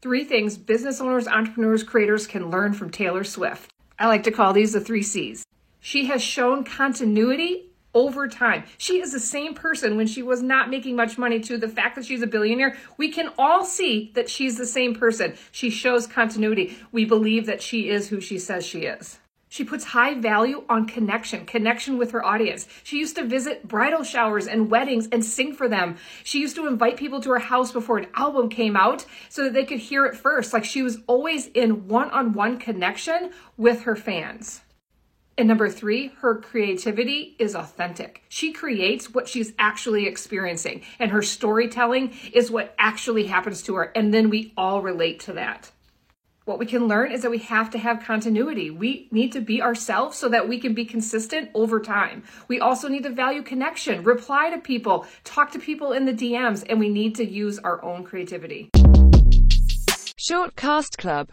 Three things business owners, entrepreneurs, creators can learn from Taylor Swift. I like to call these the three C's. She has shown continuity over time. She is the same person when she was not making much money to the fact that she's a billionaire. We can all see that she's the same person. She shows continuity. We believe that she is who she says she is. She puts high value on connection, connection with her audience. She used to visit bridal showers and weddings and sing for them. She used to invite people to her house before an album came out so that they could hear it first. Like she was always in one on one connection with her fans. And number three, her creativity is authentic. She creates what she's actually experiencing, and her storytelling is what actually happens to her. And then we all relate to that. What we can learn is that we have to have continuity. We need to be ourselves so that we can be consistent over time. We also need to value connection, reply to people, talk to people in the DMs, and we need to use our own creativity. Shortcast Club